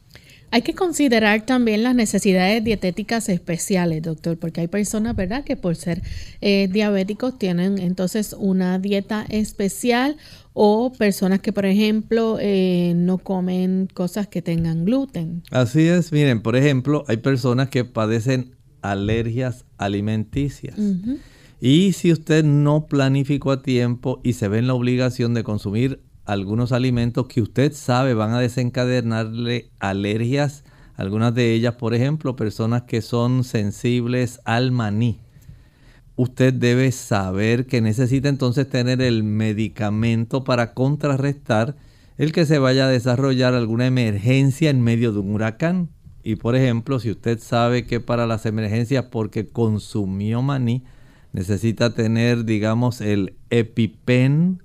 Hay que considerar también las necesidades dietéticas especiales, doctor, porque hay personas, ¿verdad?, que por ser eh, diabéticos tienen entonces una dieta especial o personas que, por ejemplo, eh, no comen cosas que tengan gluten. Así es, miren, por ejemplo, hay personas que padecen alergias alimenticias. Y si usted no planificó a tiempo y se ve en la obligación de consumir algunos alimentos que usted sabe van a desencadenarle alergias, algunas de ellas, por ejemplo, personas que son sensibles al maní. Usted debe saber que necesita entonces tener el medicamento para contrarrestar el que se vaya a desarrollar alguna emergencia en medio de un huracán. Y por ejemplo, si usted sabe que para las emergencias porque consumió maní, necesita tener, digamos, el EpiPen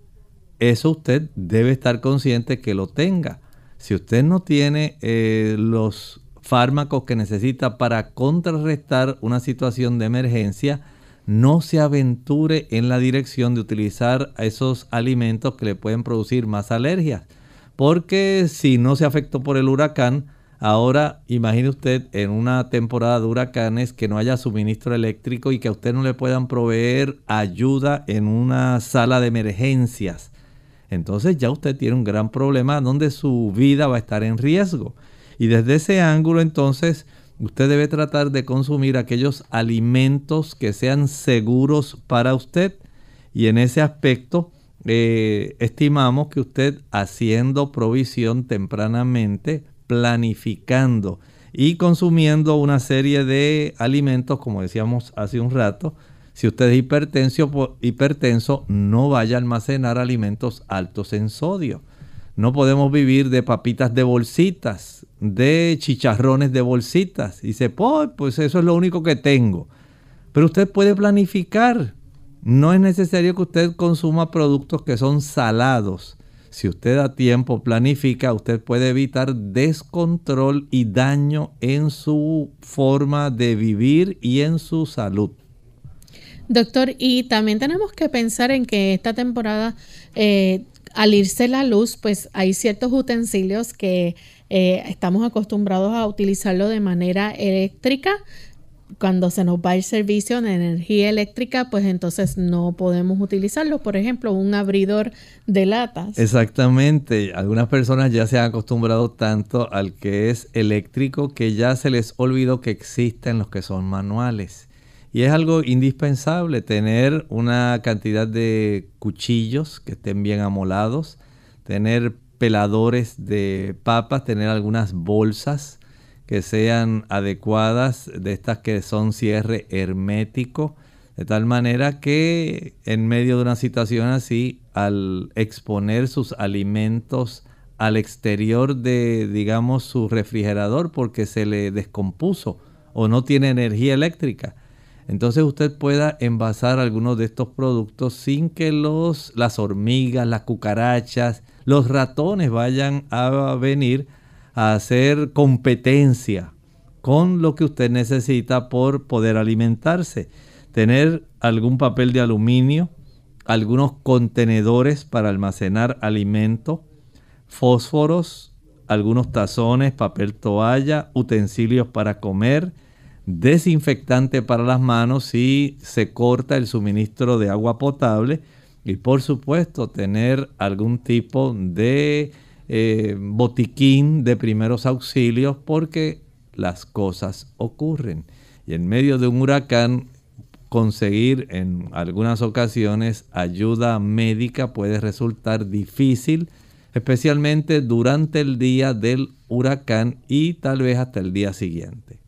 eso usted debe estar consciente que lo tenga. Si usted no tiene eh, los fármacos que necesita para contrarrestar una situación de emergencia, no se aventure en la dirección de utilizar esos alimentos que le pueden producir más alergias. Porque si no se afectó por el huracán, ahora imagine usted en una temporada de huracanes que no haya suministro eléctrico y que a usted no le puedan proveer ayuda en una sala de emergencias entonces ya usted tiene un gran problema donde su vida va a estar en riesgo. Y desde ese ángulo entonces usted debe tratar de consumir aquellos alimentos que sean seguros para usted. Y en ese aspecto eh, estimamos que usted haciendo provisión tempranamente, planificando y consumiendo una serie de alimentos, como decíamos hace un rato, si usted es hipertenso, hipertenso, no vaya a almacenar alimentos altos en sodio. No podemos vivir de papitas de bolsitas, de chicharrones de bolsitas. Y dice, pues, pues eso es lo único que tengo. Pero usted puede planificar. No es necesario que usted consuma productos que son salados. Si usted a tiempo planifica, usted puede evitar descontrol y daño en su forma de vivir y en su salud. Doctor, y también tenemos que pensar en que esta temporada, eh, al irse la luz, pues hay ciertos utensilios que eh, estamos acostumbrados a utilizarlo de manera eléctrica. Cuando se nos va el servicio de energía eléctrica, pues entonces no podemos utilizarlo. Por ejemplo, un abridor de latas. Exactamente. Algunas personas ya se han acostumbrado tanto al que es eléctrico que ya se les olvidó que existen los que son manuales. Y es algo indispensable tener una cantidad de cuchillos que estén bien amolados, tener peladores de papas, tener algunas bolsas que sean adecuadas, de estas que son cierre hermético, de tal manera que en medio de una situación así, al exponer sus alimentos al exterior de, digamos, su refrigerador porque se le descompuso o no tiene energía eléctrica, entonces usted pueda envasar algunos de estos productos sin que los, las hormigas, las cucarachas, los ratones vayan a venir a hacer competencia con lo que usted necesita por poder alimentarse. Tener algún papel de aluminio, algunos contenedores para almacenar alimento, fósforos, algunos tazones, papel toalla, utensilios para comer, desinfectante para las manos si se corta el suministro de agua potable y por supuesto tener algún tipo de eh, botiquín de primeros auxilios porque las cosas ocurren. Y en medio de un huracán conseguir en algunas ocasiones ayuda médica puede resultar difícil, especialmente durante el día del huracán y tal vez hasta el día siguiente.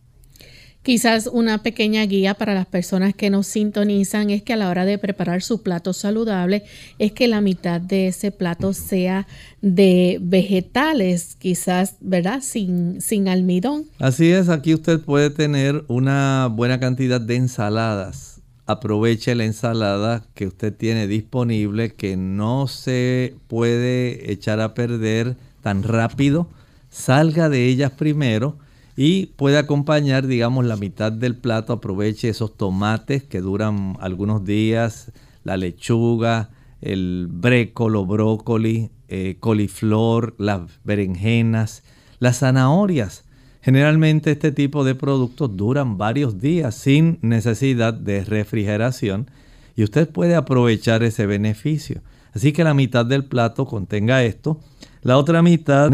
Quizás una pequeña guía para las personas que nos sintonizan es que a la hora de preparar su plato saludable es que la mitad de ese plato sea de vegetales, quizás, ¿verdad? Sin, sin almidón. Así es, aquí usted puede tener una buena cantidad de ensaladas. Aproveche la ensalada que usted tiene disponible, que no se puede echar a perder tan rápido. Salga de ellas primero y puede acompañar, digamos, la mitad del plato. Aproveche esos tomates que duran algunos días, la lechuga, el brécolo, brócoli, eh, coliflor, las berenjenas, las zanahorias. Generalmente este tipo de productos duran varios días sin necesidad de refrigeración y usted puede aprovechar ese beneficio. Así que la mitad del plato contenga esto. La otra mitad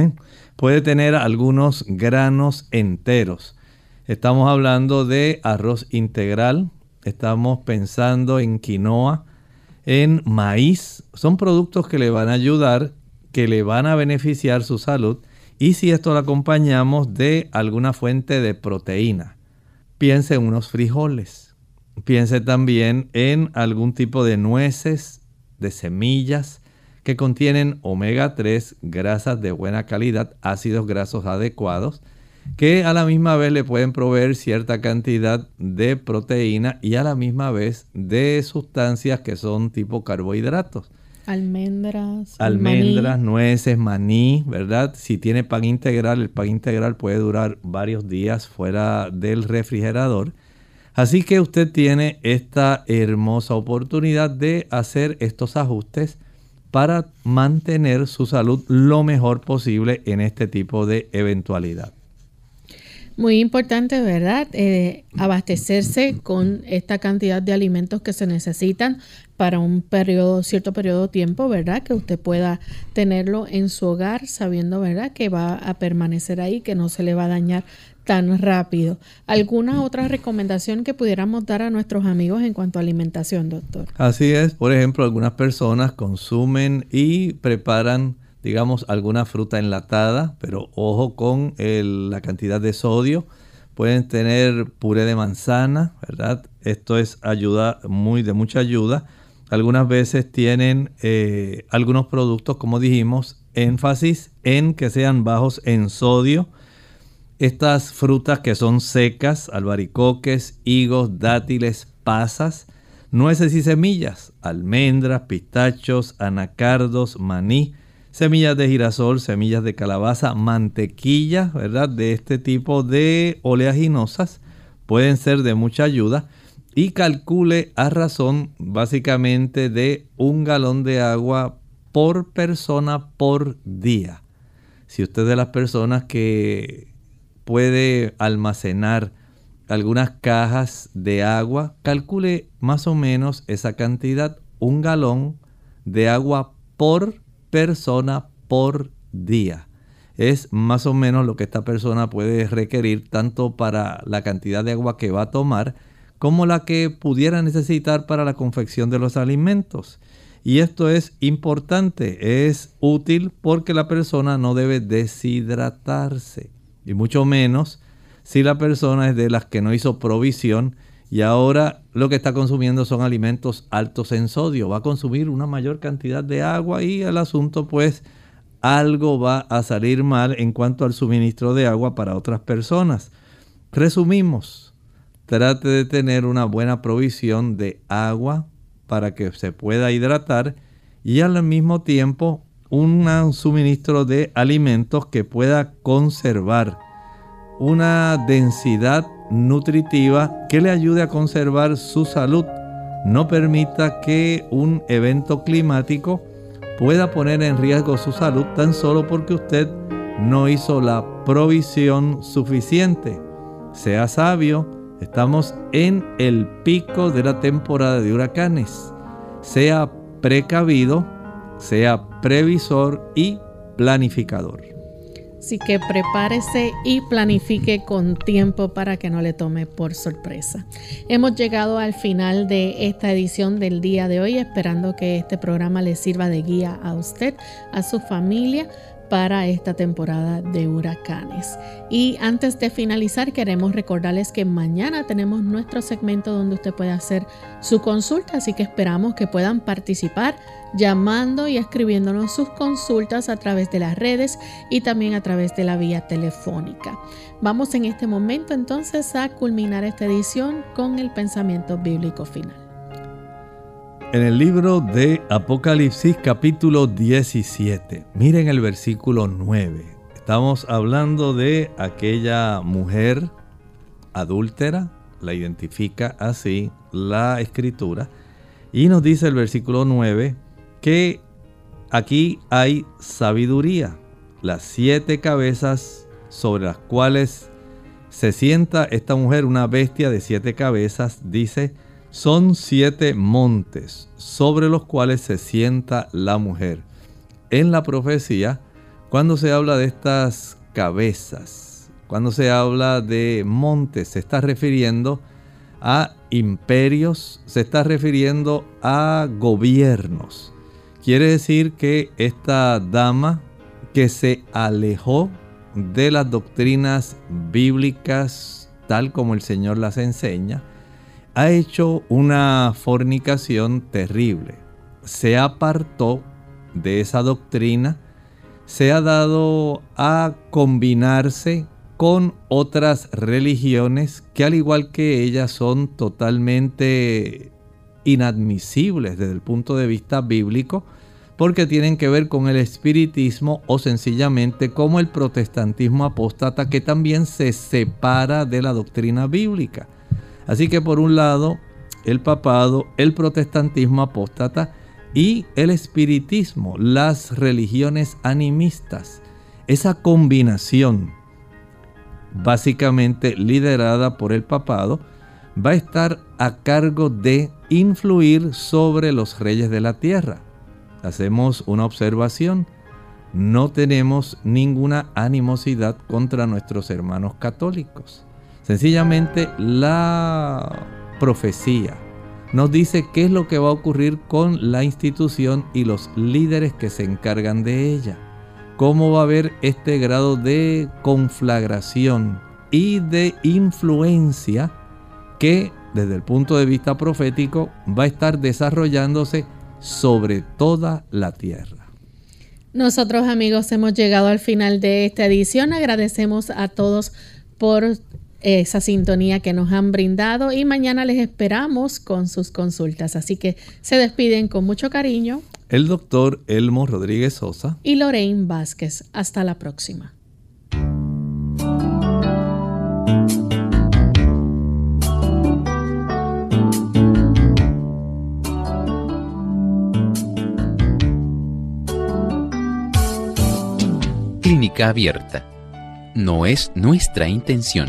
puede tener algunos granos enteros. Estamos hablando de arroz integral, estamos pensando en quinoa, en maíz. Son productos que le van a ayudar, que le van a beneficiar su salud. Y si esto lo acompañamos de alguna fuente de proteína, piense en unos frijoles. Piense también en algún tipo de nueces, de semillas, que contienen omega 3, grasas de buena calidad, ácidos grasos adecuados, que a la misma vez le pueden proveer cierta cantidad de proteína y a la misma vez de sustancias que son tipo carbohidratos. Almendras. Almendras, nueces, maní, ¿verdad? Si tiene pan integral, el pan integral puede durar varios días fuera del refrigerador. Así que usted tiene esta hermosa oportunidad de hacer estos ajustes para mantener su salud lo mejor posible en este tipo de eventualidad. Muy importante, ¿verdad? Eh, abastecerse con esta cantidad de alimentos que se necesitan para un periodo, cierto periodo de tiempo, ¿verdad? Que usted pueda tenerlo en su hogar sabiendo, ¿verdad? Que va a permanecer ahí, que no se le va a dañar tan rápido. ¿Alguna otra recomendación que pudiéramos dar a nuestros amigos en cuanto a alimentación, doctor? Así es, por ejemplo, algunas personas consumen y preparan, digamos, alguna fruta enlatada, pero ojo con la cantidad de sodio. Pueden tener puré de manzana, ¿verdad? Esto es ayuda, muy de mucha ayuda. Algunas veces tienen eh, algunos productos, como dijimos, énfasis en que sean bajos en sodio estas frutas que son secas, albaricoques, higos, dátiles, pasas, nueces y semillas, almendras, pistachos, anacardos, maní, semillas de girasol, semillas de calabaza, mantequilla, ¿verdad? De este tipo de oleaginosas pueden ser de mucha ayuda y calcule a razón básicamente de un galón de agua por persona por día. Si usted es de las personas que puede almacenar algunas cajas de agua, calcule más o menos esa cantidad, un galón de agua por persona por día. Es más o menos lo que esta persona puede requerir tanto para la cantidad de agua que va a tomar como la que pudiera necesitar para la confección de los alimentos. Y esto es importante, es útil porque la persona no debe deshidratarse y mucho menos si la persona es de las que no hizo provisión y ahora lo que está consumiendo son alimentos altos en sodio. Va a consumir una mayor cantidad de agua y el asunto pues algo va a salir mal en cuanto al suministro de agua para otras personas. Resumimos, trate de tener una buena provisión de agua para que se pueda hidratar y al mismo tiempo un suministro de alimentos que pueda conservar una densidad nutritiva que le ayude a conservar su salud. No permita que un evento climático pueda poner en riesgo su salud tan solo porque usted no hizo la provisión suficiente. Sea sabio, estamos en el pico de la temporada de huracanes. Sea precavido, sea previsor y planificador. Así que prepárese y planifique con tiempo para que no le tome por sorpresa. Hemos llegado al final de esta edición del día de hoy, esperando que este programa le sirva de guía a usted, a su familia para esta temporada de huracanes. Y antes de finalizar, queremos recordarles que mañana tenemos nuestro segmento donde usted puede hacer su consulta, así que esperamos que puedan participar llamando y escribiéndonos sus consultas a través de las redes y también a través de la vía telefónica. Vamos en este momento entonces a culminar esta edición con el pensamiento bíblico final. En el libro de Apocalipsis capítulo 17, miren el versículo 9. Estamos hablando de aquella mujer adúltera, la identifica así la escritura, y nos dice el versículo 9 que aquí hay sabiduría, las siete cabezas sobre las cuales se sienta esta mujer, una bestia de siete cabezas, dice, son siete montes sobre los cuales se sienta la mujer. En la profecía, cuando se habla de estas cabezas, cuando se habla de montes, se está refiriendo a imperios, se está refiriendo a gobiernos. Quiere decir que esta dama que se alejó de las doctrinas bíblicas tal como el Señor las enseña, ha hecho una fornicación terrible. Se apartó de esa doctrina, se ha dado a combinarse con otras religiones que al igual que ella son totalmente inadmisibles desde el punto de vista bíblico porque tienen que ver con el espiritismo o sencillamente como el protestantismo apóstata que también se separa de la doctrina bíblica. Así que por un lado, el papado, el protestantismo apóstata y el espiritismo, las religiones animistas. Esa combinación, básicamente liderada por el papado, va a estar a cargo de influir sobre los reyes de la tierra. Hacemos una observación. No tenemos ninguna animosidad contra nuestros hermanos católicos. Sencillamente la profecía nos dice qué es lo que va a ocurrir con la institución y los líderes que se encargan de ella. Cómo va a haber este grado de conflagración y de influencia que desde el punto de vista profético va a estar desarrollándose sobre toda la tierra. Nosotros amigos hemos llegado al final de esta edición. Agradecemos a todos por esa sintonía que nos han brindado y mañana les esperamos con sus consultas. Así que se despiden con mucho cariño. El doctor Elmo Rodríguez Sosa y Lorraine Vázquez. Hasta la próxima. Clínica abierta. No es nuestra intención